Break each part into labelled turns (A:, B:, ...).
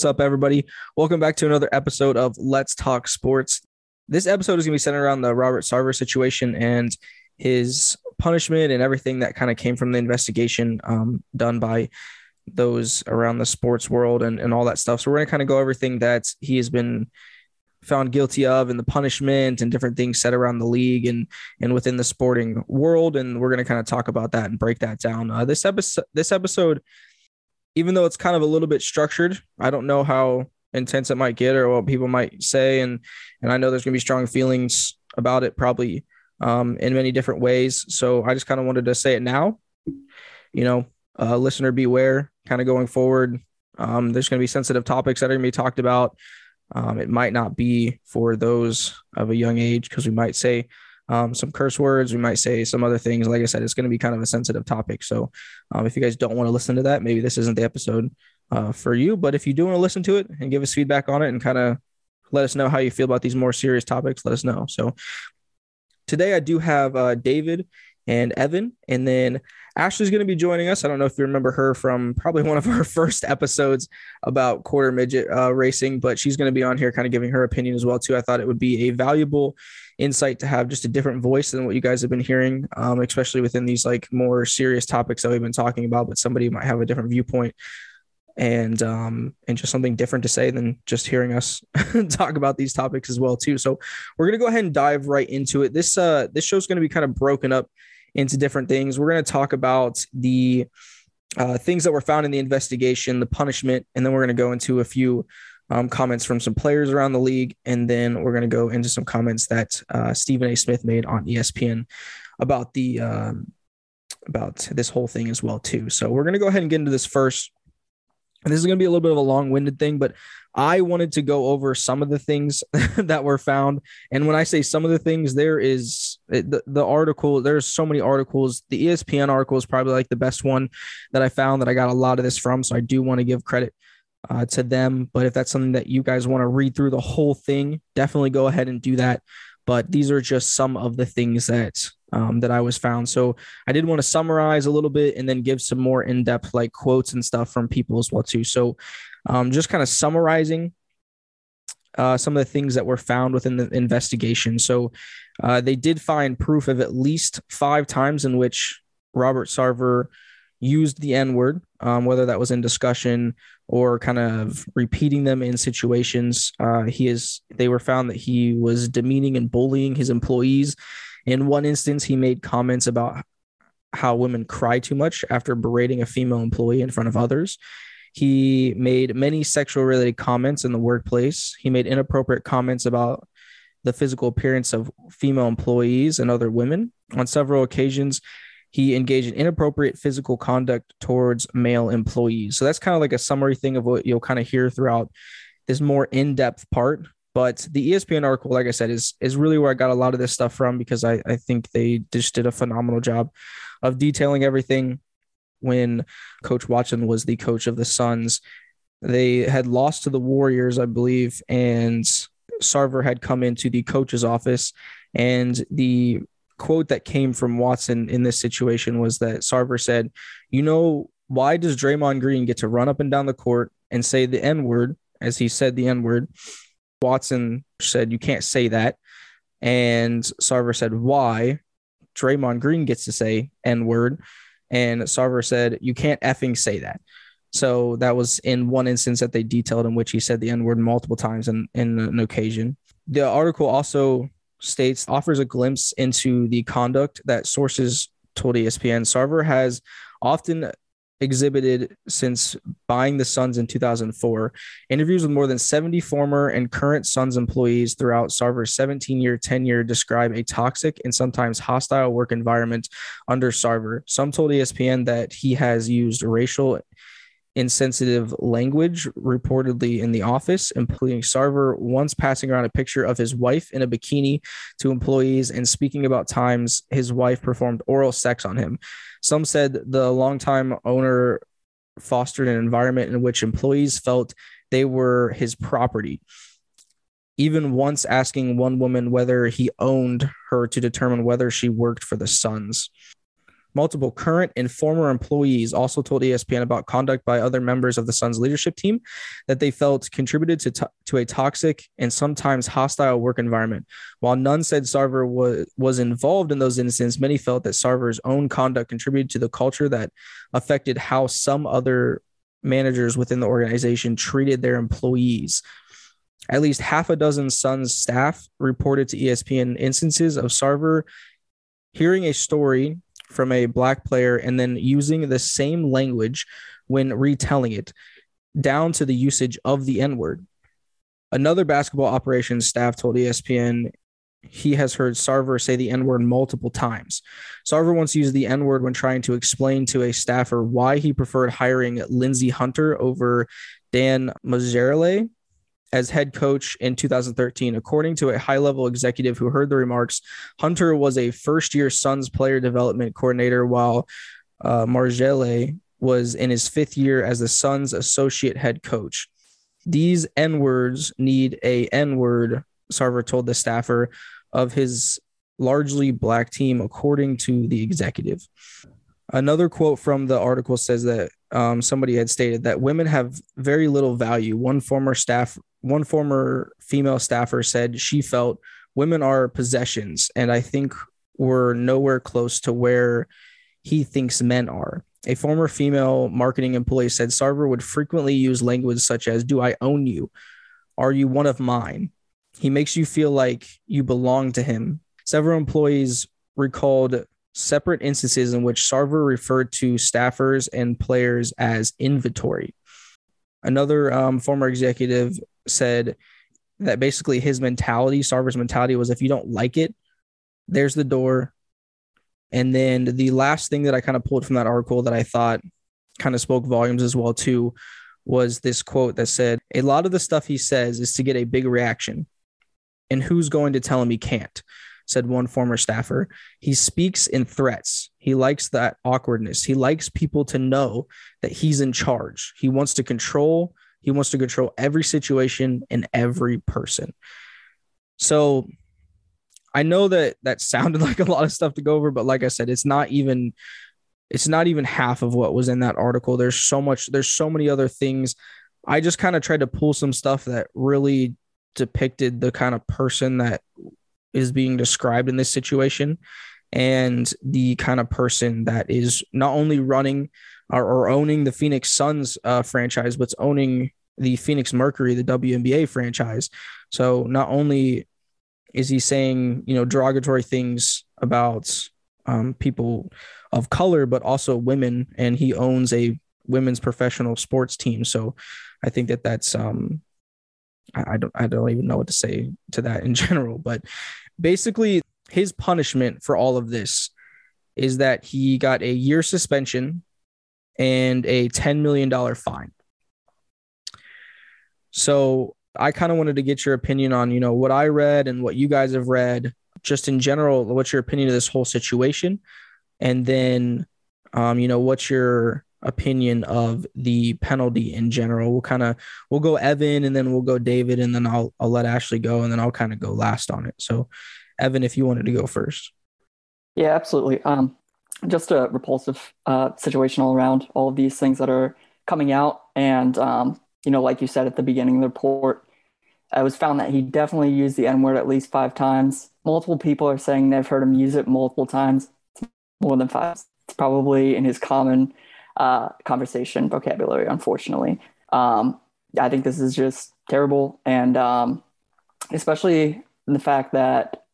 A: What's up, everybody? Welcome back to another episode of Let's Talk Sports. This episode is going to be centered around the Robert Sarver situation and his punishment and everything that kind of came from the investigation um, done by those around the sports world and, and all that stuff. So, we're going to kind of go everything that he has been found guilty of and the punishment and different things said around the league and and within the sporting world and we're going to kind of talk about that and break that down uh, this episode this episode even though it's kind of a little bit structured, I don't know how intense it might get or what people might say. And and I know there's gonna be strong feelings about it probably um, in many different ways. So I just kind of wanted to say it now. You know, uh, listener beware, kind of going forward. Um, there's going to be sensitive topics that are going to be talked about. Um, it might not be for those of a young age because we might say um, some curse words. We might say some other things. Like I said, it's going to be kind of a sensitive topic. So um, if you guys don't want to listen to that, maybe this isn't the episode uh, for you. But if you do want to listen to it and give us feedback on it and kind of let us know how you feel about these more serious topics, let us know. So today I do have uh, David and Evan, and then Ashley's going to be joining us. I don't know if you remember her from probably one of our first episodes about quarter midget uh, racing, but she's going to be on here kind of giving her opinion as well too. I thought it would be a valuable insight to have just a different voice than what you guys have been hearing, um, especially within these like more serious topics that we've been talking about. But somebody might have a different viewpoint and um, and just something different to say than just hearing us talk about these topics as well too. So we're gonna go ahead and dive right into it. This uh this show's gonna be kind of broken up into different things. We're gonna talk about the uh, things that were found in the investigation, the punishment, and then we're gonna go into a few um, comments from some players around the league, and then we're going to go into some comments that uh, Stephen A. Smith made on ESPN about the um, about this whole thing as well too. So we're going to go ahead and get into this first. And this is going to be a little bit of a long-winded thing, but I wanted to go over some of the things that were found. And when I say some of the things, there is the, the article, there's so many articles. The ESPN article is probably like the best one that I found that I got a lot of this from. So I do want to give credit uh, to them. But if that's something that you guys want to read through the whole thing, definitely go ahead and do that. But these are just some of the things that um, that I was found. So I did want to summarize a little bit and then give some more in depth like quotes and stuff from people as well too. So um, just kind of summarizing uh, some of the things that were found within the investigation. So uh, they did find proof of at least five times in which Robert Sarver used the N word, um, whether that was in discussion or kind of repeating them in situations. Uh, he is. They were found that he was demeaning and bullying his employees. In one instance, he made comments about how women cry too much after berating a female employee in front of others. He made many sexual related comments in the workplace. He made inappropriate comments about the physical appearance of female employees and other women. On several occasions, he engaged in inappropriate physical conduct towards male employees. So that's kind of like a summary thing of what you'll kind of hear throughout this more in-depth part. But the ESPN article, like I said, is is really where I got a lot of this stuff from because I, I think they just did a phenomenal job of detailing everything when Coach Watson was the coach of the Suns. They had lost to the Warriors, I believe, and Sarver had come into the coach's office and the quote that came from Watson in this situation was that Sarver said, You know, why does Draymond Green get to run up and down the court and say the N word as he said the N word? Watson said, You can't say that. And Sarver said, Why? Draymond Green gets to say N word. And Sarver said, You can't effing say that. So that was in one instance that they detailed in which he said the N word multiple times in, in an occasion. The article also states offers a glimpse into the conduct that sources told ESPN. Sarver has often exhibited since buying the Suns in 2004. Interviews with more than 70 former and current Suns employees throughout Sarver's 17 year tenure describe a toxic and sometimes hostile work environment under Sarver. Some told ESPN that he has used racial insensitive language reportedly in the office, including Sarver once passing around a picture of his wife in a bikini to employees and speaking about times his wife performed oral sex on him. Some said the longtime owner fostered an environment in which employees felt they were his property. Even once asking one woman whether he owned her to determine whether she worked for the Suns. Multiple current and former employees also told ESPN about conduct by other members of the Suns leadership team that they felt contributed to, to, to a toxic and sometimes hostile work environment. While none said Sarver was, was involved in those incidents, many felt that Sarver's own conduct contributed to the culture that affected how some other managers within the organization treated their employees. At least half a dozen Suns staff reported to ESPN instances of Sarver hearing a story from a black player and then using the same language when retelling it down to the usage of the N word. Another basketball operations staff told ESPN he has heard Sarver say the N word multiple times. Sarver once used the N word when trying to explain to a staffer why he preferred hiring Lindsey Hunter over Dan Majerle as head coach in 2013. According to a high level executive who heard the remarks, Hunter was a first year Suns player development coordinator, while uh, Majerle was in his fifth year as the Suns associate head coach. These N words need a N word, Sarver told the staffer of his largely black team, according to the executive. Another quote from the article says that um, somebody had stated that women have very little value. One former staff, one former female staffer said she felt women are possessions, and I think we're nowhere close to where he thinks men are. A former female marketing employee said Sarver would frequently use language such as, Do I own you? Are you one of mine? He makes you feel like you belong to him. Several employees recalled separate instances in which Sarver referred to staffers and players as inventory. Another um, former executive said that basically his mentality, Sarver's mentality, was if you don't like it, there's the door. And then the last thing that I kind of pulled from that article that I thought kind of spoke volumes as well too was this quote that said, "A lot of the stuff he says is to get a big reaction, and who's going to tell him he can't?" said one former staffer. He speaks in threats. He likes that awkwardness. He likes people to know that he's in charge. He wants to control, he wants to control every situation and every person. So I know that that sounded like a lot of stuff to go over, but like I said, it's not even it's not even half of what was in that article. There's so much, there's so many other things. I just kind of tried to pull some stuff that really depicted the kind of person that is being described in this situation and the kind of person that is not only running or, or owning the Phoenix Suns uh, franchise, but owning the Phoenix Mercury, the WNBA franchise. So not only is he saying, you know, derogatory things about um, people of color, but also women, and he owns a women's professional sports team. So I think that that's um, I, don't I don't even know what to say to that in general, but basically his punishment for all of this is that he got a year suspension and a $10 million fine. So I kind of wanted to get your opinion on, you know, what I read and what you guys have read, just in general, what's your opinion of this whole situation? And then, um, you know, what's your opinion of the penalty in general. We'll kind of we'll go Evan and then we'll go David and then I'll I'll let Ashley go and then I'll kind of go last on it. So Evan, if you wanted to go first.
B: Yeah, absolutely. Um, just a repulsive uh, situation all around. All of these things that are coming out, and um, you know, like you said at the beginning of the report, it was found that he definitely used the N word at least five times. Multiple people are saying they've heard him use it multiple times, more than five. It's probably in his common uh, conversation vocabulary, unfortunately. Um, I think this is just terrible. And um, especially the fact that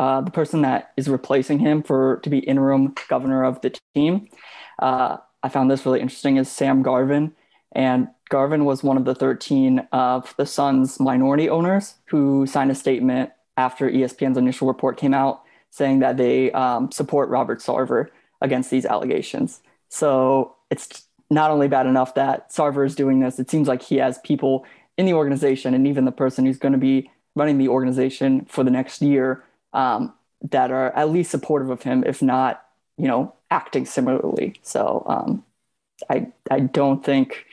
B: uh, the person that is replacing him for to be interim governor of the team, uh, I found this really interesting, is Sam Garvin. And Garvin was one of the 13 of the Suns' minority owners who signed a statement after ESPN's initial report came out saying that they um, support Robert Sarver against these allegations. So it's not only bad enough that Sarver is doing this, it seems like he has people in the organization and even the person who's going to be running the organization for the next year um, that are at least supportive of him, if not, you know, acting similarly. So um, I I don't think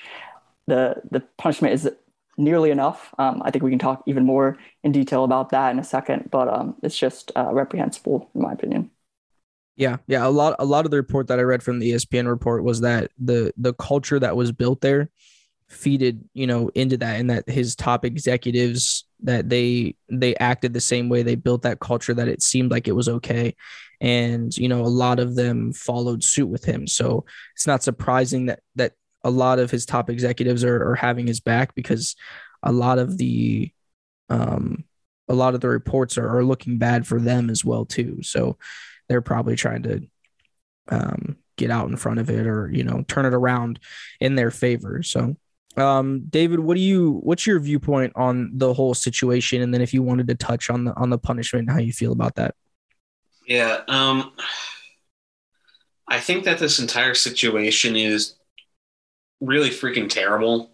B: the the punishment is nearly enough. Um, I think we can talk even more in detail about that in a second, but um, it's just uh, reprehensible in my opinion.
A: Yeah, yeah. A lot, a lot of the report that I read from the ESPN report was that the the culture that was built there feeded, you know, into that, and that his top executives that they they acted the same way. They built that culture that it seemed like it was okay, and you know, a lot of them followed suit with him. So it's not surprising that that a lot of his top executives are, are having his back because a lot of the um a lot of the reports are, are looking bad for them as well too. So they're probably trying to um, get out in front of it or you know turn it around in their favor. So, um, David, what do you what's your viewpoint on the whole situation? And then if you wanted to touch on the on the punishment, and how you feel about that?
C: Yeah, um, I think that this entire situation is really freaking terrible.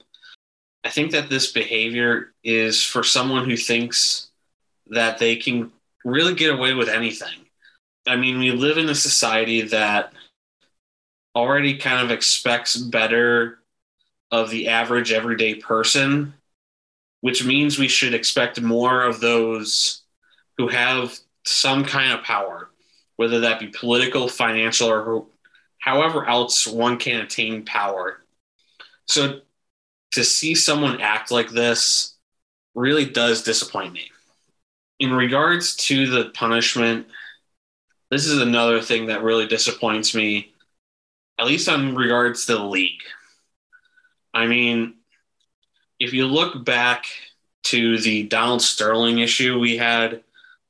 C: I think that this behavior is for someone who thinks that they can really get away with anything. I mean, we live in a society that already kind of expects better of the average everyday person, which means we should expect more of those who have some kind of power, whether that be political, financial, or however else one can attain power. So to see someone act like this really does disappoint me. In regards to the punishment, this is another thing that really disappoints me, at least on regards to the league. I mean, if you look back to the Donald Sterling issue we had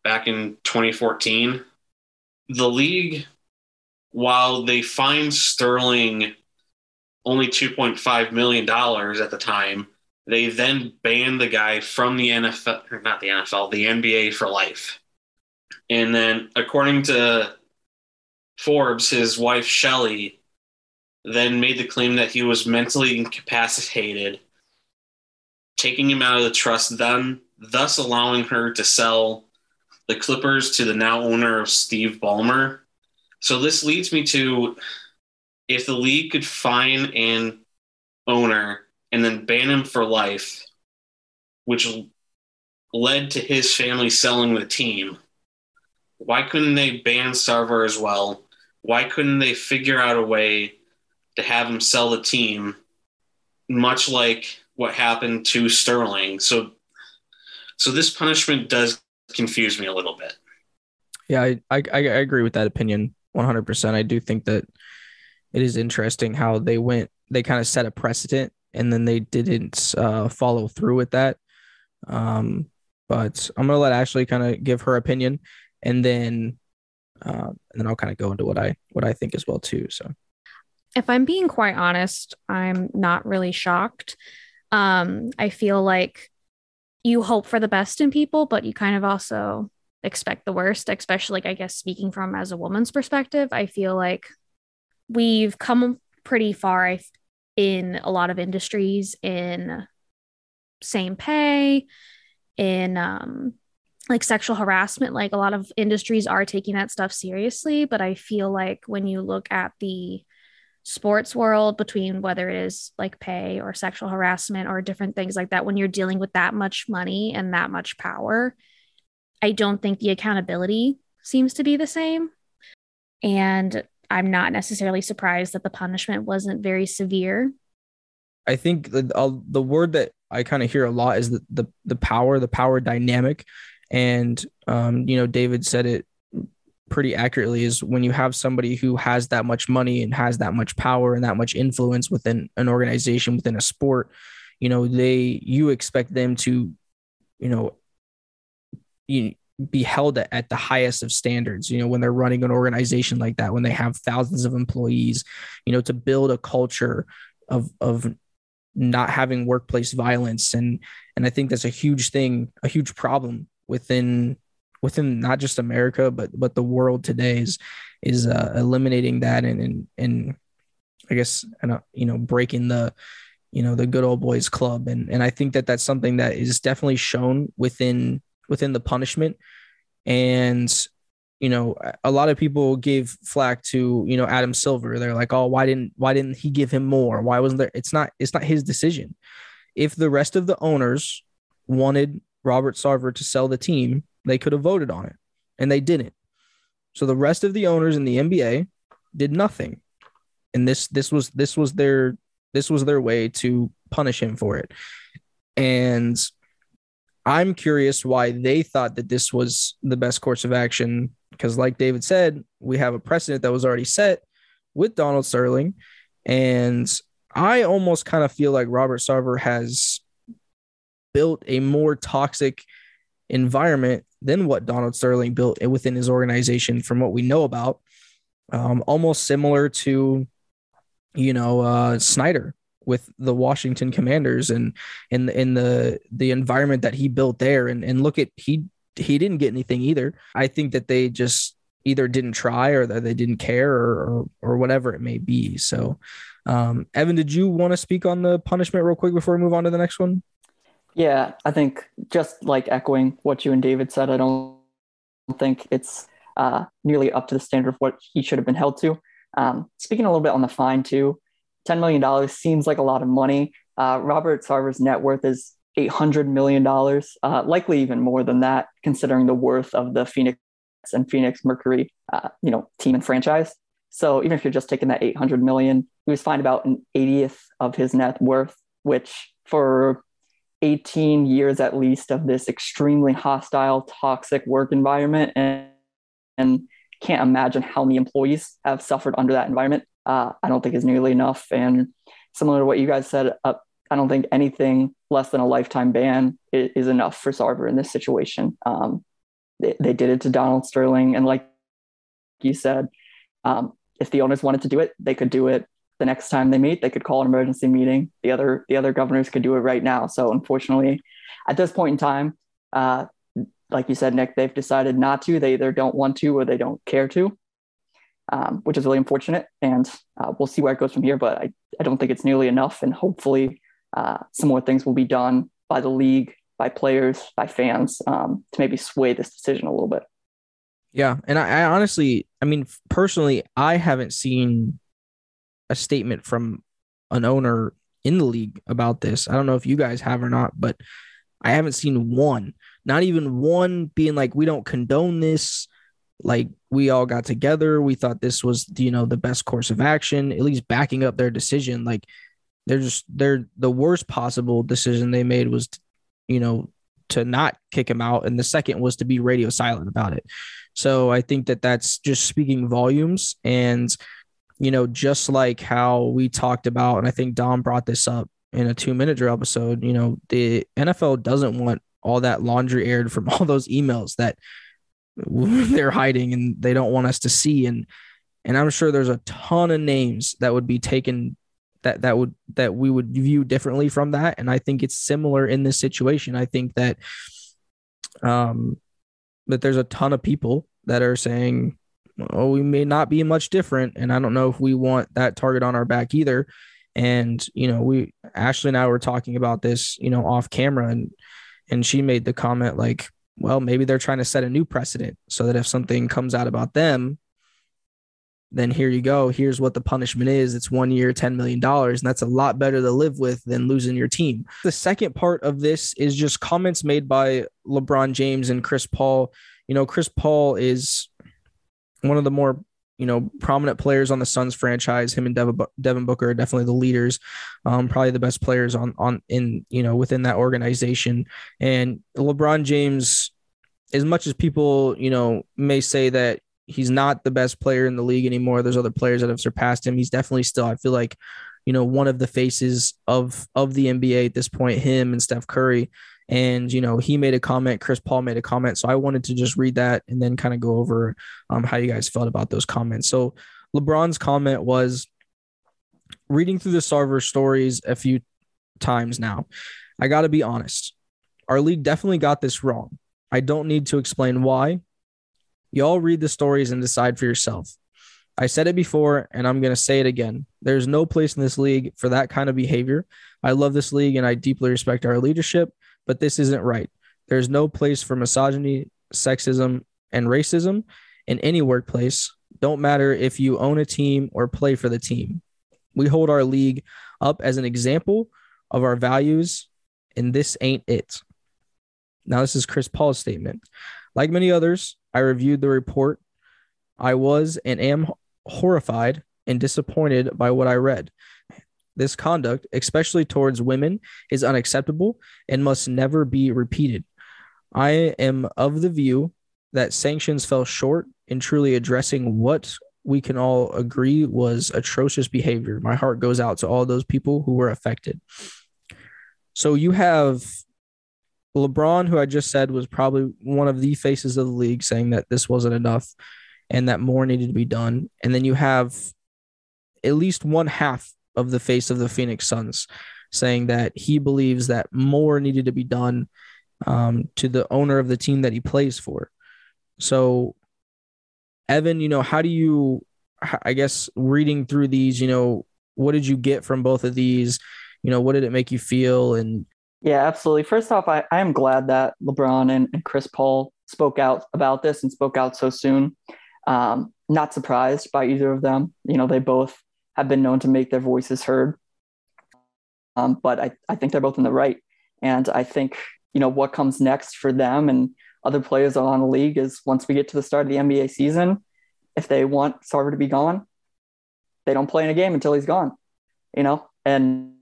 C: back in 2014, the league, while they fined Sterling only $2.5 million at the time, they then banned the guy from the NFL, or not the NFL, the NBA for life. And then, according to Forbes, his wife Shelly then made the claim that he was mentally incapacitated, taking him out of the trust, then thus allowing her to sell the Clippers to the now owner of Steve Ballmer. So this leads me to if the league could fine an owner and then ban him for life, which led to his family selling the team, why couldn't they ban Sarver as well? Why couldn't they figure out a way to have him sell the team, much like what happened to Sterling? So, so this punishment does confuse me a little bit.
A: Yeah, I I, I agree with that opinion 100%. I do think that it is interesting how they went, they kind of set a precedent and then they didn't uh, follow through with that. Um, but I'm gonna let Ashley kind of give her opinion, and then uh, and then I'll kind of go into what I what I think as well too. So,
D: if I'm being quite honest, I'm not really shocked. Um, I feel like you hope for the best in people, but you kind of also expect the worst, especially like I guess speaking from as a woman's perspective, I feel like we've come pretty far in a lot of industries in same pay, in um, like sexual harassment like a lot of industries are taking that stuff seriously but i feel like when you look at the sports world between whether it is like pay or sexual harassment or different things like that when you're dealing with that much money and that much power i don't think the accountability seems to be the same. And i'm not necessarily surprised that the punishment wasn't very severe.
A: I think the, uh, the word that i kind of hear a lot is the, the the power the power dynamic. And, um, you know, David said it pretty accurately is when you have somebody who has that much money and has that much power and that much influence within an organization, within a sport, you know, they, you expect them to, you know, you, be held at the highest of standards you know when they're running an organization like that when they have thousands of employees you know to build a culture of of not having workplace violence. And and i think that's a huge thing a huge problem within within not just America but but the world today is is uh, eliminating that and and and I guess and uh, you know breaking the you know the good old boys club. And and I think that that's something that is definitely shown within within the punishment. And you know a lot of people gave flack to you know Adam Silver. They're like oh why didn't why didn't he give him more? Why wasn't there it's not it's not his decision. If the rest of the owners wanted Robert Sarver to sell the team, they could have voted on it, and they didn't. So the rest of the owners in the NBA did nothing. And this this was this was their this was their way to punish him for it. And I'm curious why they thought that this was the best course of action because like David said, we have a precedent that was already set with Donald Sterling and I almost kind of feel like Robert Sarver has built a more toxic environment than what Donald Sterling built within his organization from what we know about. Um, almost similar to, you know, uh, Snyder with the Washington Commanders and in in the the environment that he built there. And and look at he he didn't get anything either. I think that they just either didn't try or that they didn't care or or, or whatever it may be. So, um, Evan, did you want to speak on the punishment real quick before we move on to the next one?
B: Yeah, I think just like echoing what you and David said, I don't think it's uh, nearly up to the standard of what he should have been held to. Um, speaking a little bit on the fine too, $10 million seems like a lot of money. Uh, Robert Sarver's net worth is $800 million, uh, likely even more than that, considering the worth of the Phoenix and Phoenix Mercury, uh, you know, team and franchise. So even if you're just taking that 800 million, he was fined about an 80th of his net worth, which for 18 years at least of this extremely hostile, toxic work environment, and, and can't imagine how many employees have suffered under that environment. Uh, I don't think is nearly enough. And similar to what you guys said, uh, I don't think anything less than a lifetime ban is, is enough for Sarver in this situation. Um, they, they, did it to Donald Sterling, and like you said, um, if the owners wanted to do it, they could do it the next time they meet. They could call an emergency meeting. The other the other governors could do it right now. So unfortunately, at this point in time, uh, like you said, Nick, they've decided not to. They either don't want to or they don't care to, um, which is really unfortunate. And uh, we'll see where it goes from here. But I, I don't think it's nearly enough. And hopefully, uh, some more things will be done by the league, by players, by fans um, to maybe sway this decision a little bit.
A: Yeah, and I, I honestly, I mean, personally, I haven't seen a statement from an owner in the league about this. I don't know if you guys have or not, but I haven't seen one, not even one being like, we don't condone this. Like we all got together. We thought this was, you know, the best course of action, at least backing up their decision. Like they're just, they're the worst possible decision they made was, you know, to not kick him out. And the second was to be radio silent about it. So I think that that's just speaking volumes. And, you know, just like how we talked about, and I think Dom brought this up in a two minute drill episode, you know, the NFL doesn't want all that laundry aired from all those emails that they're hiding and they don't want us to see. And, and I'm sure there's a ton of names that would be taken that that would that we would view differently from that and i think it's similar in this situation i think that um that there's a ton of people that are saying, we may not be much different. And I don't know if we want that target on our back either. And, you know, we, Ashley and I were talking about this, you know, off camera and, and she made the comment like, well, maybe they're trying to set a new precedent so that if something comes out about them, then here you go. Here's what the punishment is. It's one year, $10 million. And that's a lot better to live with than losing your team. The second part of this is just comments made by LeBron James and Chris Paul. You know, Chris Paul is one of the more you know prominent players on the Suns franchise. Him and Devin, Booker are definitely the leaders, um, probably the best players on on in you know within that organization. And LeBron James, as much as people you know may say that he's not the best player in the league anymore. There's other players that have surpassed him. He's definitely still, I feel like, you know, one of the faces of of the NBA at this point, him and Steph Curry. And, you know, he made a comment, Chris Paul made a comment. So I wanted to just read that and then kind of go over um, how you guys felt about those comments. So LeBron's comment was reading through the Sarver stories a few times now. I got to be honest. Our league definitely got this wrong. I don't need to explain why. Y'all read the stories and decide for yourself. I said it before and I'm going to say it again. There's no place in this league for that kind of behavior. I love this league and I deeply respect our leadership, but this isn't right. There's no place for misogyny, sexism, and racism in any workplace. Don't matter if you own a team or play for the team. We hold our league up as an example of our values, and this ain't it. Now, this is Chris Paul's statement. Like many others, I reviewed the report I was and am horrified and disappointed by what I read. This conduct, especially towards women, is unacceptable and must never be repeated. I am of the view that sanctions fell short in truly addressing what we can all agree was atrocious behavior. My heart goes out to all those people who were affected. So you have LeBron, who I just said was probably one of the faces of the league, saying that this wasn't enough and that more needed to be done. And then you have at least one half of the face of the Phoenix Suns saying that he believes that more needed to be done um, to the owner of the team that he plays for. So, Evan, you know, how do you, I guess, reading through these, you know, what did you get from both of these? You know, what did it make you feel? And
B: yeah, absolutely. First off, I, I am glad that LeBron and, and Chris Paul spoke out about this and spoke out so soon. Um, not surprised by either of them. You know, they both have been known to make their voices heard. Um, but I, I think they're both in the right. And I think, you know, what comes next for them and other players on the league is once we get to the start of the NBA season, if they want Sarver to be gone, they don't play in a game until he's gone, you know, and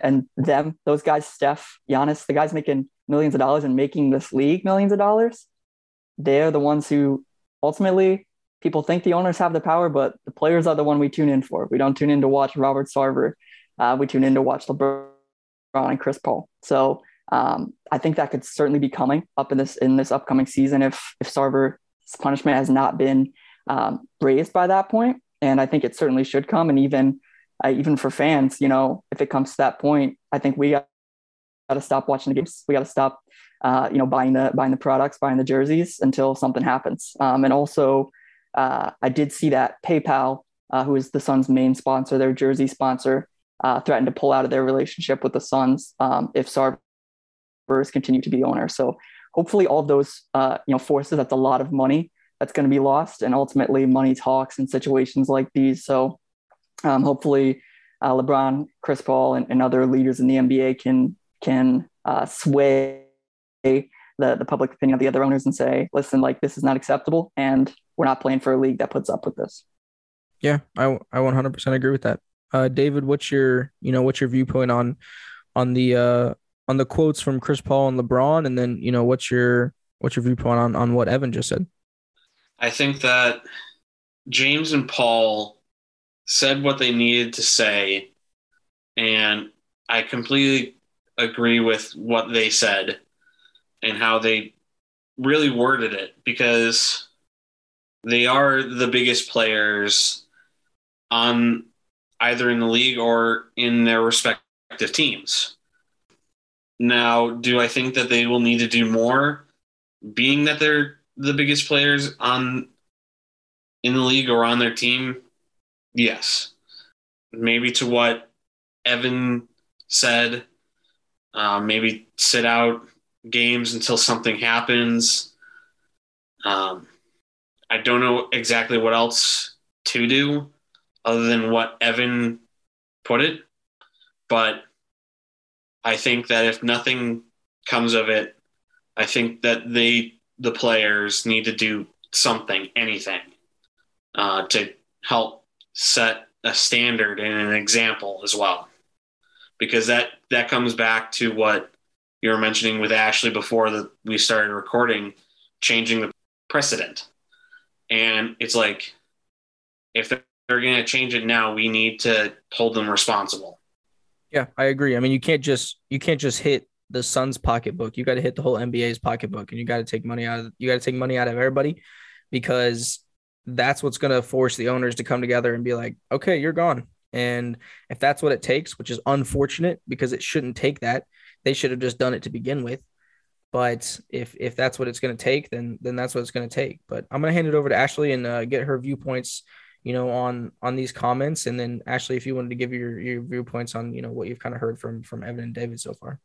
B: and them, those guys, Steph, Giannis, the guys making millions of dollars and making this league millions of dollars, they're the ones who ultimately people think the owners have the power, but the players are the one we tune in for. We don't tune in to watch Robert Sarver. Uh, we tune in to watch LeBron and Chris Paul. So um, I think that could certainly be coming up in this in this upcoming season if if Sarver's punishment has not been um, raised by that point. and I think it certainly should come. And even uh, even for fans, you know, if it comes to that point, I think we got to stop watching the games. We got to stop, uh, you know, buying the buying the products, buying the jerseys until something happens. Um, and also, uh, I did see that PayPal, uh, who is the Suns' main sponsor, their jersey sponsor, uh, threatened to pull out of their relationship with the Suns um, if Sarvers continue to be owner. So hopefully, all those uh, you know forces. That's a lot of money that's going to be lost, and ultimately, money talks in situations like these. So um, hopefully, uh, LeBron, Chris Paul, and, and, other leaders in the NBA can can uh, sway the, the public opinion of the other owners and say, listen, like this is not acceptable, and we're not playing for a league that puts up with this.
A: Yeah, I I 100% agree with that. Uh, David, what's your you know what's your viewpoint on on the uh on the quotes from Chris Paul and LeBron, and then you know what's your what's your viewpoint on on what Evan just said?
C: I think that James and Paul said what they needed to say, and I completely agree with what they said and how they really worded it because they are the biggest players on either in the league or in their respective teams. Now, do I think that they will need to do more being that they're the biggest players on in the league or on their team? Yes. Maybe to what Evan said, uh, maybe sit out games until something happens. Um, I don't know exactly what else to do other than what Evan put it. But I think that if nothing comes of it, I think that they, the players, need to do something, anything, uh, to help set a standard and an example as well. Because that that comes back to what you were mentioning with Ashley before that we started recording, changing the precedent. And it's like, if they're, going to change it now, we need to hold them responsible.
A: Yeah, I agree. I mean, you can't just you can't just hit the Suns' pocketbook. You got to hit the whole NBA's pocketbook, and you got to take money out of you got to take money out of everybody because that's what's going to force the owners to come together and be like, okay, you're gone. And if that's what it takes, which is unfortunate because it shouldn't take that, they should have just done it to begin with. But if if that's what it's going to take, then then that's what it's going to take. But I'm going to hand it over to Ashley and uh, get her viewpoints, you know, on on these comments. And then Ashley, if you wanted to give your your viewpoints on you know what you've kind of heard from from Evan and David so far.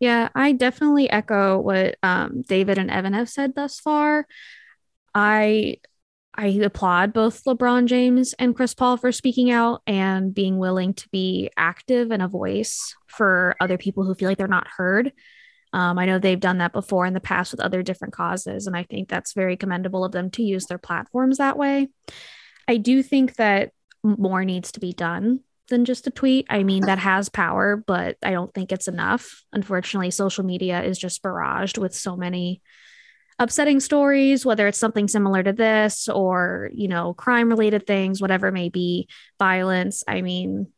D: Yeah, I definitely echo what um, David and Evan have said thus far. I I applaud both LeBron James and Chris Paul for speaking out and being willing to be active and a voice for other people who feel like they're not heard. Um, I know they've done that before in the past with other different causes, and I think that's very commendable of them to use their platforms that way. I do think that more needs to be done than just a tweet. I mean, that has power, but I don't think it's enough. Unfortunately, social media is just barraged with so many upsetting stories, whether it's something similar to this or, you know, crime related things, whatever it may be, violence. I mean,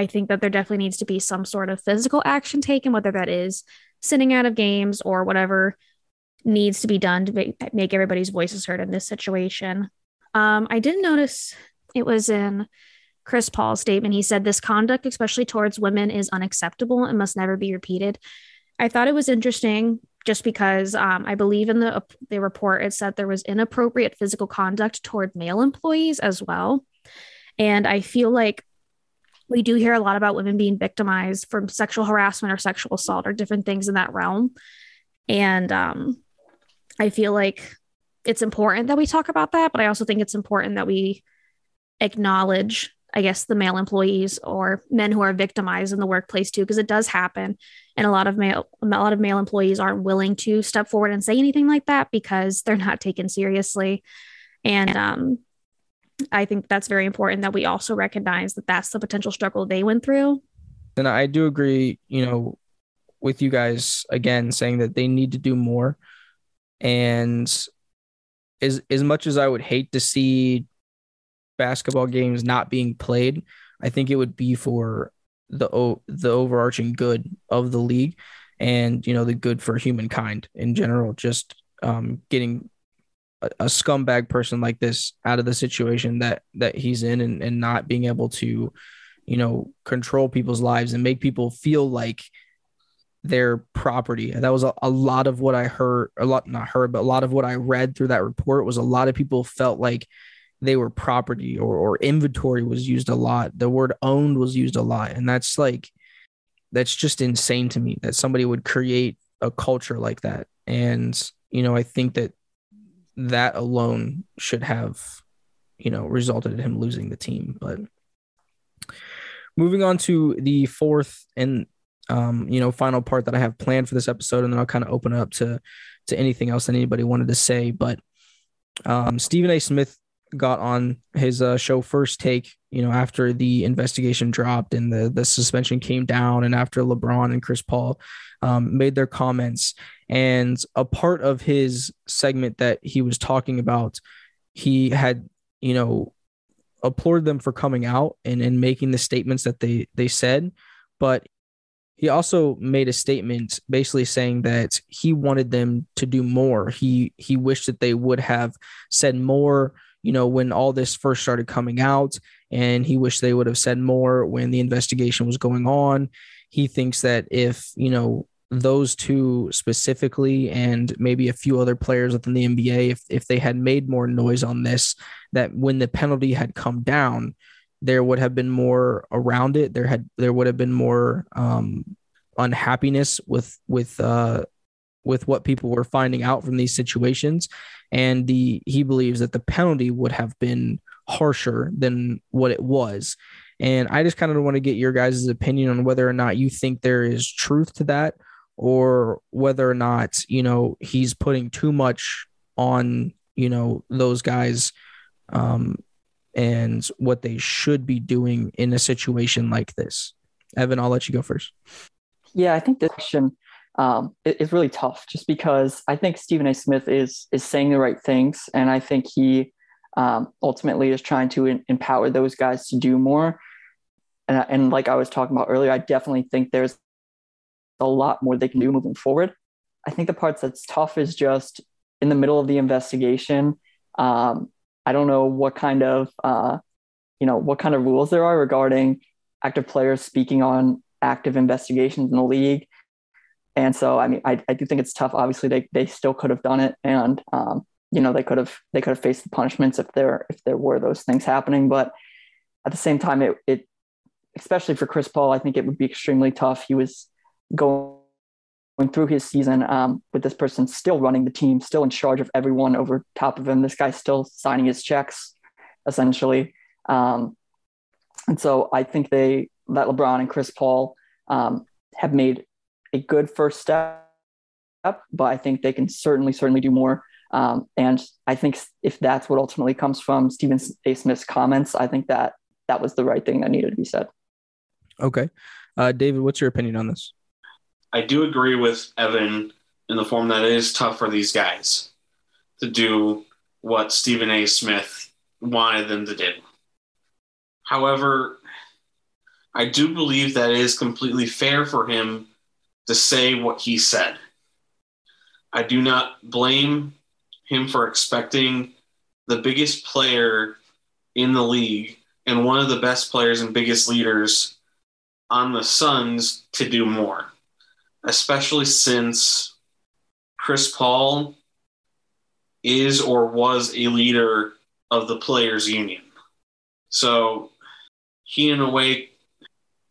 D: I think that there definitely needs to be some sort of physical action taken, whether that is sitting out of games or whatever needs to be done to make, make everybody's voices heard in this situation. Um, I didn't notice it was in Chris Paul's statement. He said, This conduct, especially towards women, is unacceptable and must never be repeated. I thought it was interesting just because um, I believe in the, the report, it said there was inappropriate physical conduct toward male employees as well. And I feel like we do hear a lot about women being victimized from sexual harassment or sexual assault or different things in that realm. And um, I feel like it's important that we talk about that, but I also think it's important that we acknowledge I guess the male employees or men who are victimized in the workplace too, because it does happen, and a lot of male a lot of male employees aren't willing to step forward and say anything like that because they're not taken seriously, and um, I think that's very important that we also recognize that that's the potential struggle they went through.
A: And I do agree, you know, with you guys again saying that they need to do more, and as as much as I would hate to see basketball games not being played, I think it would be for the the overarching good of the league and you know the good for humankind in general just um, getting a, scumbag person like this out of the situation that that he's in and, and not being able to you know control people's lives and make people feel like their property that was a, a lot of what i heard a lot not heard but a lot of what i read through that report was a lot of people felt like they were property or, or inventory was used a lot. The word owned was used a lot. And that's like, that's just insane to me that somebody would create a culture like that. And, you know, I think that that alone should have, you know, resulted in him losing the team. But moving on to the fourth and, um, you know, final part that I have planned for this episode, and then I'll kind of open up to to anything else that anybody wanted to say. But um, Stephen A. Smith got on his uh, show First Take, you know, after the investigation dropped and the the suspension came down, and after LeBron and Chris Paul um, made their comments, and a part of his segment that he was talking about, he had, you know, applauded them for coming out and and making the statements that they they said, but he also made a statement basically saying that he wanted them to do more. He he wished that they would have said more you know, when all this first started coming out, and he wished they would have said more when the investigation was going on. He thinks that if, you know, those two specifically and maybe a few other players within the NBA, if, if they had made more noise on this, that when the penalty had come down, there would have been more around it. There had there would have been more um, unhappiness with with uh, with what people were finding out from these situations. And the he believes that the penalty would have been harsher than what it was. And i just kind of want to get your guys' opinion on whether or not you think there is truth to that or whether or not you know he's putting too much on you know those guys um and what they should be doing in a situation like this. Evan i'll let you go first.
B: Yeah i think this question um, it, it's really tough just because I think Stephen A. Smith is is saying the right things, and I think he um, ultimately is trying to in, empower those guys to do more. And, and like I was talking about earlier, I definitely think there's a lot more they can do moving forward. I think the parts that's tough is just in the middle of the investigation. Um, I don't know what kind of uh, you know what kind of rules there are regarding active players speaking on active investigations in the league and so, I mean, I, I do think it's tough. Obviously, they, they still could have done it, and um, you know, they could have they could have faced the punishments if there if there were those things happening. But at the same time, it it especially for Chris Paul, I think it would be extremely tough. He was going through his season um, with this person still running the team, still in charge of everyone over top of him. This guy's still signing his checks, essentially. Um, and so I think they that LeBron and Chris Paul um, have made a good first step, but I think they can certainly, certainly do more. Um, and I think if that's what ultimately comes from Stephen A. Smith's comments, I think that that was the right thing that needed to be said.
A: Okay. Uh, David, what's your opinion on this?
C: I do agree with Evan in the form that it is tough for these guys to do what Stephen A. Smith wanted them to do. However, I do believe that it is completely fair for him to say what he said. I do not blame him for expecting the biggest player in the league and one of the best players and biggest leaders on the Suns to do more, especially since Chris Paul is or was a leader of the players union. So he in a way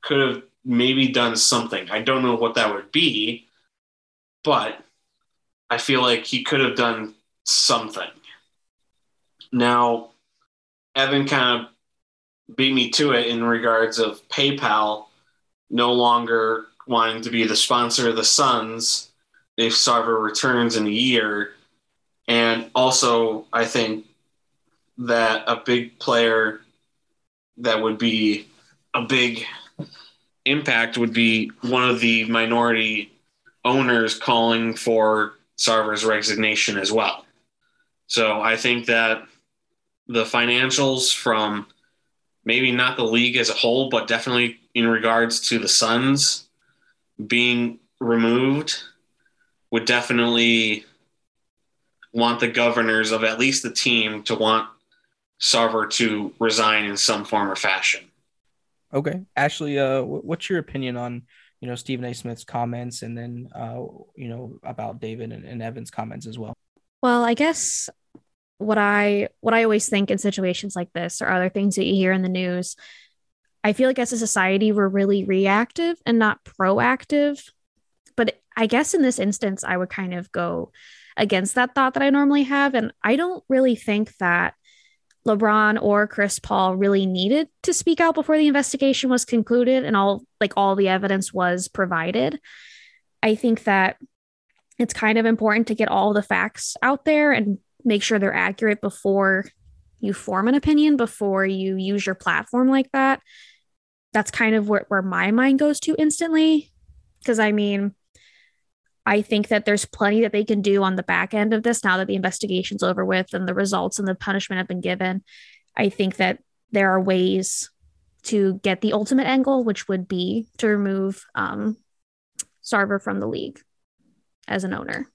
C: could have maybe done something. I don't know what that would be, but I feel like he could have done something. Now, Evan kind of beat me to it in regards of PayPal no longer wanting to be the sponsor of the Suns if Sarver returns in a year. And also, I think that a big player that would be a big impact would be one of the minority owners calling for Sarver's resignation as well. So I think that the financials from maybe not the league as a whole, but definitely in regards to the Suns being removed would definitely want the governors of at least the team to want Sarver to resign in some form or fashion.
A: Okay, Ashley, uh, what's your opinion on you know Stephen A. Smith's comments, and then uh, you know about David and, and Evan's comments as well?
D: Well, I guess what I what I always think in situations like this or other things that you hear in the news, I feel like as a society we're really reactive and not proactive. But I guess in this instance, I would kind of go against that thought that I normally have, and I don't really think that LeBron or Chris Paul really needed to speak out before the investigation was concluded and all like all the evidence was provided. I think that it's kind of important to get all the facts out there and make sure they're accurate before you form an opinion, before you use your platform like that. That's kind of where, where my mind goes to instantly. Because I mean, I think that there's plenty that they can do on the back end of this now that the investigation's over with and the results and the punishment have been given. I think that there are ways to get the ultimate angle, which would be to remove um, Sarver from the league as an owner.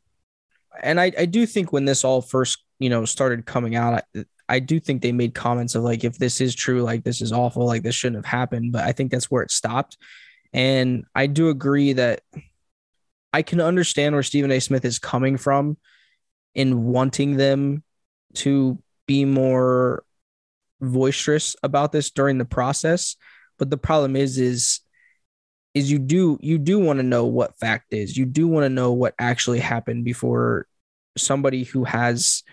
A: And I, I do think when this all first, you know, started coming out, I, I do think they made comments of like, if this is true, like this is awful, like this shouldn't have happened. But I think that's where it stopped. And I do agree that I can understand where Stephen A. Smith is coming from in wanting them to be more boisterous about this during the process. But the problem is, is is you do you do want to know what fact is. You do want to know what actually happened before somebody who has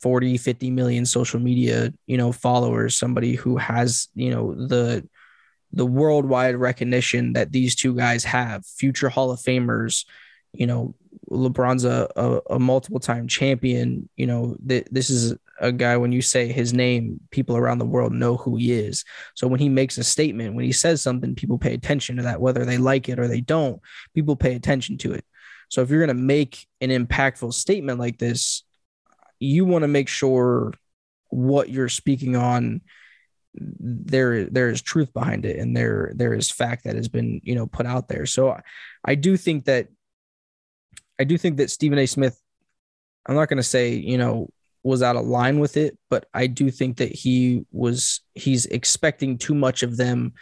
A: 40 50 million social media you know followers somebody who has you know the the worldwide recognition that these two guys have, future Hall of Famers. You know, LeBron's a, a, a multiple time champion. You know, th- this is a guy, when you say his name, people around the world know who he is. So when he makes a statement, when he says something, people pay attention to that, whether they like it or they don't, people pay attention to it. So if you're going to make an impactful statement like this, you want to make sure what you're speaking on there there is truth behind it and there there is fact that has been you know put out there. So i do think that i do think that stephen a. Smith i'm not going to say you know was out of line with it but i do think that he was he's expecting too much of them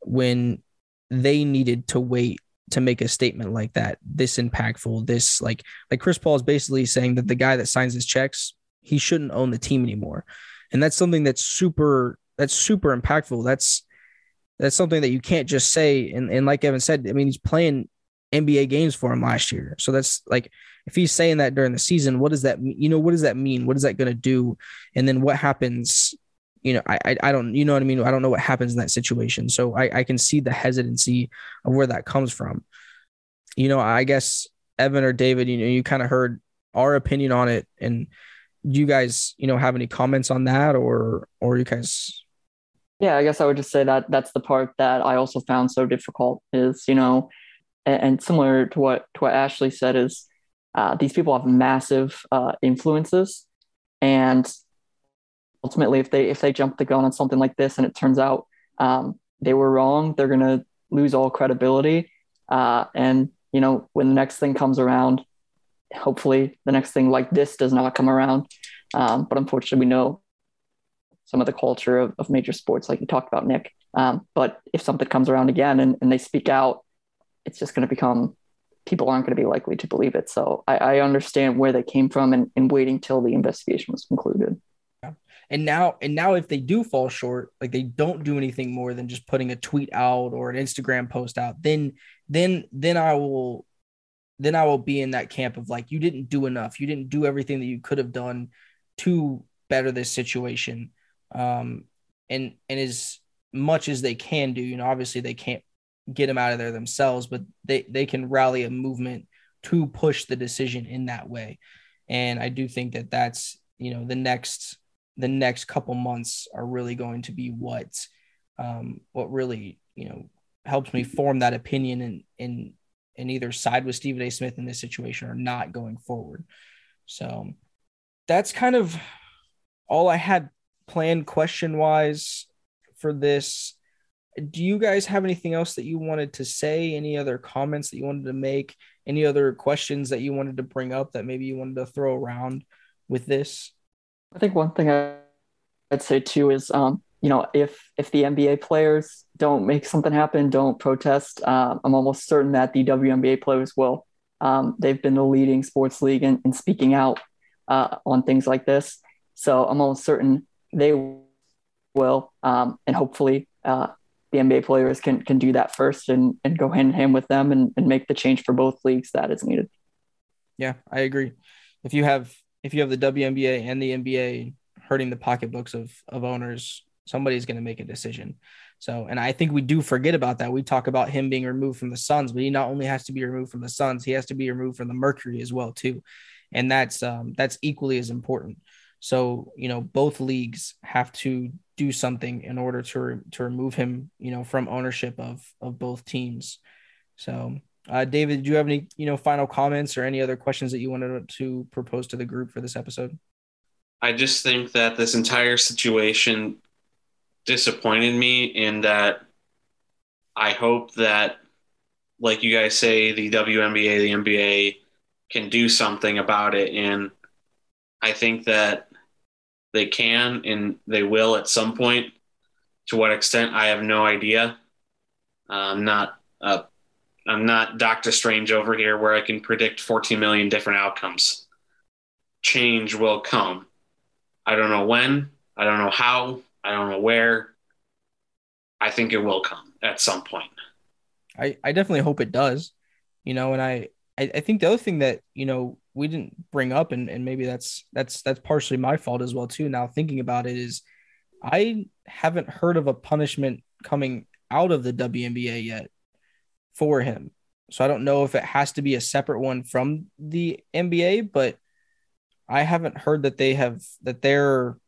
A: when they needed to wait to make a statement like that this impactful this like like chris paul is basically saying that the guy that signs his checks he shouldn't own the team anymore. And that's something that's super that's super impactful. That's that's something that you can't just say. And and like Evan said, I mean, he's playing NBA games for him last year. So that's like if he's saying that during the season, what does that mean? You know, what does that mean? What is that going to do? And then what happens? You know, I, I, I don't you know what I mean. I don't know what happens in that situation. So I I can see the hesitancy of where that comes from. you know, I guess Evan or David, you know, you kind of heard our opinion on it, and you guys, you know, have any comments on that, or or you guys?
B: Yeah, I guess I would just say that that's the part that I also found so difficult. Is you know, and, and similar to what to what Ashley said is, uh, these people have massive uh, influences, and ultimately, if they if they jump the gun on something like this and it turns out um, they were wrong, they're gonna lose all credibility. Uh, and you know, when the next thing comes around, hopefully the next thing like this does not come around. Um, but unfortunately, we know some of the culture of, of major sports, like you talked about, Nick. Um, but if something comes around again and, and they speak out, it's just going to become people aren't going to be likely to believe it. So I, I understand where they came from and, and waiting till the investigation was concluded.
A: And now, and now, if they do fall short, like they don't do anything more than just putting a tweet out or an Instagram post out, then, then, then I will, then I will be in that camp of like, you didn't do enough. You didn't do everything that you could have done to better this situation. Um, and and as much as they can do, you know, obviously they can't get them out of there themselves, but they they can rally a movement to push the decision in that way. And I do think that that's you know the next the next couple months are really going to be what um, what really you know helps me form that opinion and in and either side with Stephen A. Smith in this situation or not going forward. So that's kind of all I had planned question wise for this. Do you guys have anything else that you wanted to say? Any other comments that you wanted to make? Any other questions that you wanted to bring up that maybe you wanted to throw around with this?
B: I think one thing I'd say too is, um, you know, if if the NBA players don't make something happen, don't protest, uh, I'm almost certain that the WNBA players will. Um, they've been the leading sports league in, in speaking out uh, on things like this, so I'm almost certain they will, um, and hopefully uh, the NBA players can can do that first and and go hand in hand with them and, and make the change for both leagues that is needed.
A: Yeah, I agree. If you have if you have the WNBA and the NBA hurting the pocketbooks of of owners, somebody's going to make a decision. So, and I think we do forget about that. We talk about him being removed from the Suns, but he not only has to be removed from the Suns, he has to be removed from the Mercury as well too, and that's um, that's equally as important. So, you know, both leagues have to do something in order to re- to remove him, you know, from ownership of of both teams. So, uh, David, do you have any, you know, final comments or any other questions that you wanted to propose to the group for this episode?
C: I just think that this entire situation disappointed me in that I hope that, like you guys say, the WNBA, the NBA can do something about it. And I think that they can and they will at some point. To what extent, I have no idea. I'm not I'm not Doctor Strange over here where I can predict 14 million different outcomes. Change will come. I don't know when, I don't know how, I don't know where. I think it will come at some point.
A: I, I definitely hope it does. You know, and I, I, I think the other thing that, you know, we didn't bring up and, and maybe that's that's that's partially my fault as well too. Now thinking about it is I haven't heard of a punishment coming out of the WNBA yet for him. So I don't know if it has to be a separate one from the NBA, but I haven't heard that they have that their,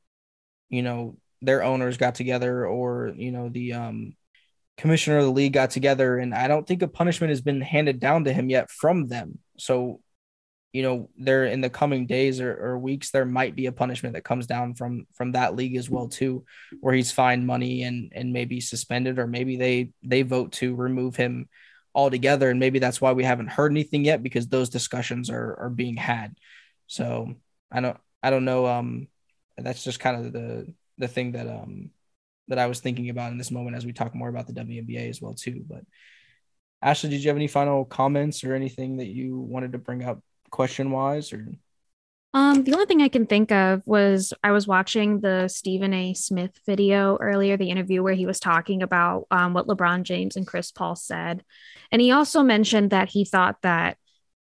A: you know, their owners got together or you know the um, commissioner of the league got together, and I don't think a punishment has been handed down to him yet from them. So, you know, there in the coming days or, or weeks there might be a punishment that comes down from from that league as well too, where he's fined money and and maybe suspended, or maybe they they vote to remove him altogether. And maybe that's why we haven't heard anything yet because those discussions are are being had. So I don't I don't know. Um, that's just kind of the the thing that um that I was thinking about in this moment as we talk more about the WNBA as well too. But Ashley, did you have any final comments or anything that you wanted to bring up question wise or?
D: Um, the only thing I can think of was I was watching the Stephen A. Smith video earlier, the interview where he was talking about um, what LeBron James and Chris Paul said. And he also mentioned that he thought that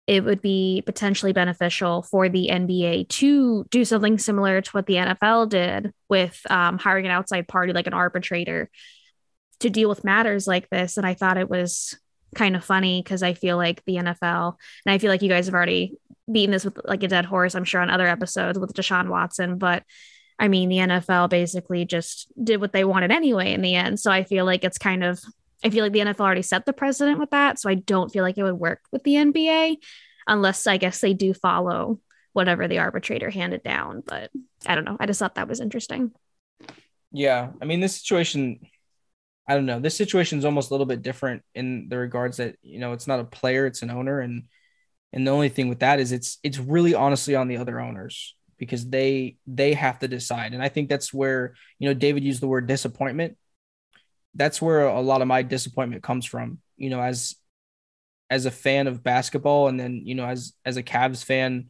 D: it would be potentially beneficial for the NBA to do something similar to what the NFL did with um, hiring an outside party like an arbitrator to deal with matters like this. And I thought it was kind of funny because I feel like the NFL, and I feel like you guys have already beaten this with like a dead horse, I'm sure, on other episodes with Deshaun Watson, but I mean, the NFL basically just did what they wanted anyway in the end. So I feel like it's kind of, I feel like the NFL already set the precedent with that. So I don't feel like it would work with the NBA unless I guess they do follow whatever the arbitrator handed down. But I don't know. I just thought that was interesting.
A: Yeah. I mean, this situation, I don't know. This situation is almost a little bit different in the regards that, you know, it's not a player, it's an owner. And, and the only thing with that is it's, it's really honestly on the other owners because they, they have to decide. And I think that's where, you know, David used the word disappointment. That's where a lot of my disappointment comes from, you know, as, as a fan of basketball and then, you know, as, as a Cavs fan,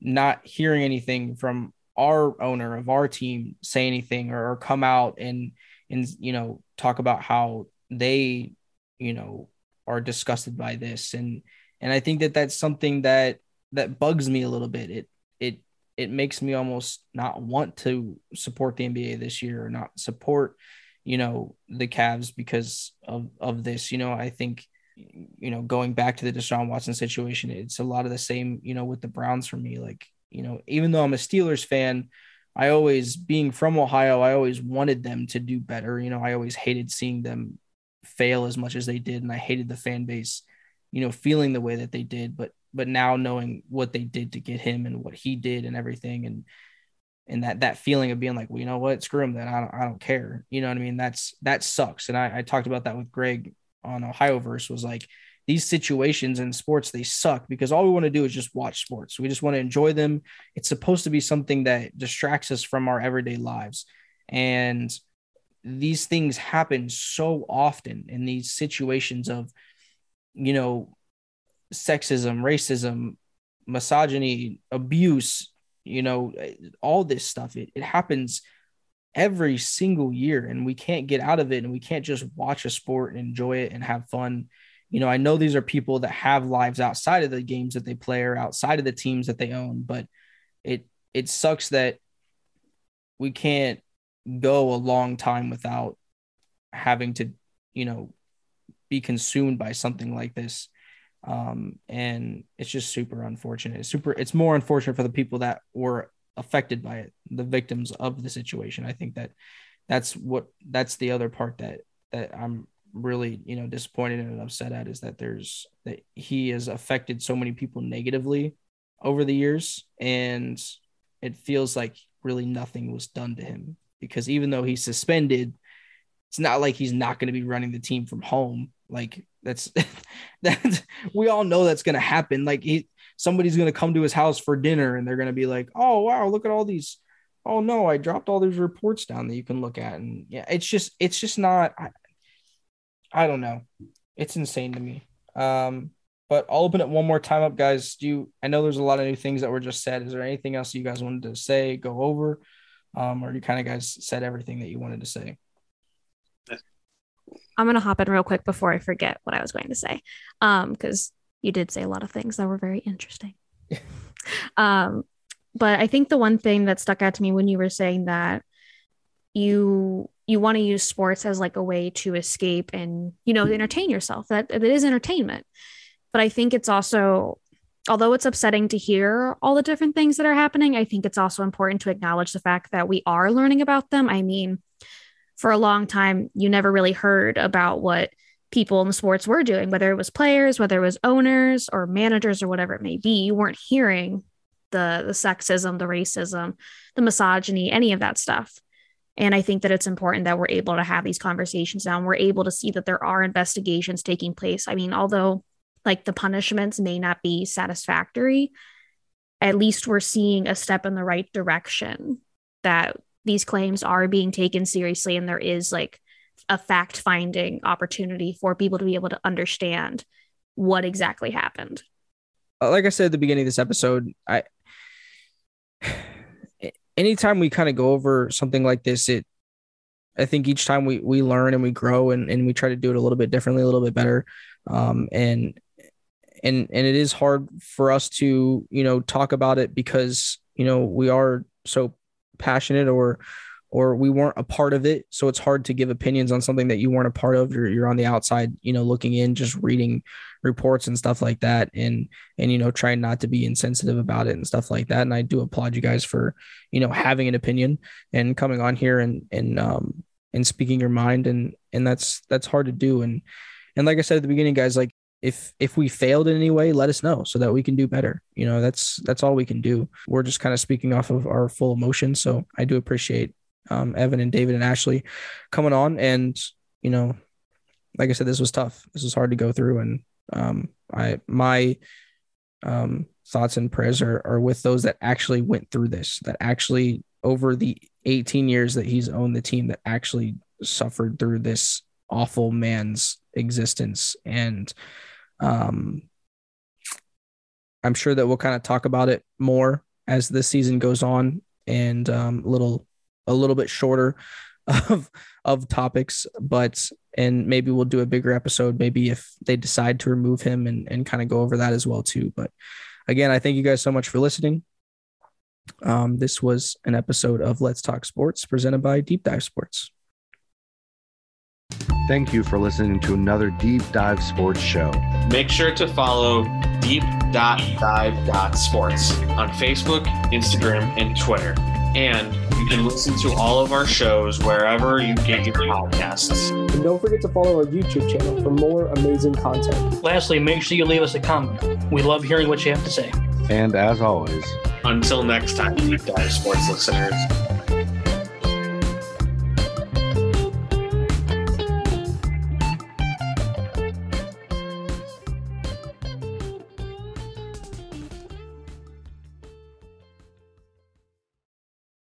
A: not hearing anything from our owner of our team say anything or, or come out and and you know talk about how they you know are disgusted by this. And and I think that that's something that that bugs me a little bit. It it it makes me almost not want to support the NBA this year or not support you know the Cavs because of of this. You know I think you know going back to the Deshaun Watson situation it's a lot of the same you know with the Browns for me. Like you know, even though I'm a Steelers fan, I always, being from Ohio, I always wanted them to do better. You know, I always hated seeing them fail as much as they did, and I hated the fan base, you know, feeling the way that they did. But but now knowing what they did to get him and what he did and everything, and and that that feeling of being like, well, you know what, screw him, then I don't I don't care. You know what I mean? That's that sucks. And I, I talked about that with Greg on Ohioverse was like these situations in sports they suck because all we want to do is just watch sports. We just want to enjoy them. It's supposed to be something that distracts us from our everyday lives. And these things happen so often in these situations of you know sexism racism misogyny abuse you know all this stuff. It, it happens every single year and we can't get out of it and we can't just watch a sport and enjoy it and have fun you know, I know these are people that have lives outside of the games that they play or outside of the teams that they own, but it it sucks that we can't go a long time without having to, you know, be consumed by something like this. Um, and it's just super unfortunate. It's super it's more unfortunate for the people that were affected by it, the victims of the situation. I think that that's what that's the other part that that I'm really you know disappointed and upset at is that there's that he has affected so many people negatively over the years. And it feels like really nothing was done to him because even though he's suspended it's not like he's not going to be running the team from home. Like that's that we all know that's going to happen. Like he somebody's going to come to his house for dinner and they're going to be like oh wow look at all these oh no i dropped all these reports down that you can look at. And yeah it's just it's just not I, I don't know. It's insane to me. Um, but I'll open it one more time up, guys. Do you? I know there's a lot of new things that were just said. Is there anything else you guys wanted to say, go over, um, or you kind of guys said everything that you wanted to say?
D: I'm gonna hop in real quick before I forget what I was going to say, um, because you did say a lot of things that were very interesting. um, but I think the one thing that stuck out to me when you were saying that you you want to use sports as like a way to escape and you know entertain yourself. That it is entertainment. But i think it's also although it's upsetting to hear all the different things that are happening i think it's also important to acknowledge the fact that we are learning about them. I mean for a long time you never really heard about what people in the sports were doing whether it was players whether it was owners or managers or whatever it may be. You weren't hearing the the sexism the racism the misogyny any of that stuff and I think that it's important that we're able to have these conversations now and we're able to see that there are investigations taking place. I mean, although like the punishments may not be satisfactory, at least we're seeing a step in the right direction that these claims are being taken seriously and there is like a fact finding opportunity for people to be able to understand what exactly happened.
A: Uh, like I said at the beginning of this episode, I anytime we kind of go over something like this, it I think each time we we learn and we grow and, and we try to do it a little bit differently, a little bit better. Um, and and and it is hard for us to, you know, talk about it because, you know, we are so passionate or or we weren't a part of it. So it's hard to give opinions on something that you weren't a part of. You're, you're on the outside, you know, looking in, just reading reports and stuff like that. And, and, you know, trying not to be insensitive about it and stuff like that. And I do applaud you guys for, you know, having an opinion and coming on here and, and, um, and speaking your mind. And, and that's, that's hard to do. And, and like I said at the beginning, guys, like if if we failed in any way let us know so that we can do better you know that's that's all we can do we're just kind of speaking off of our full emotion so i do appreciate um, evan and david and ashley coming on and you know like i said this was tough this was hard to go through and um, i my um, thoughts and prayers are, are with those that actually went through this that actually over the 18 years that he's owned the team that actually suffered through this awful man's existence. And um, I'm sure that we'll kind of talk about it more as the season goes on and um, a little a little bit shorter of of topics, but and maybe we'll do a bigger episode maybe if they decide to remove him and and kind of go over that as well too. But again, I thank you guys so much for listening. Um, this was an episode of Let's Talk Sports presented by Deep Dive Sports.
E: Thank you for listening to another Deep Dive Sports show.
C: Make sure to follow deep.dive.sports on Facebook, Instagram, and Twitter. And you can listen to all of our shows wherever you get your podcasts.
A: And don't forget to follow our YouTube channel for more amazing content.
F: Lastly, make sure you leave us a comment. We love hearing what you have to say.
E: And as always,
C: until next time, Deep Dive Sports listeners.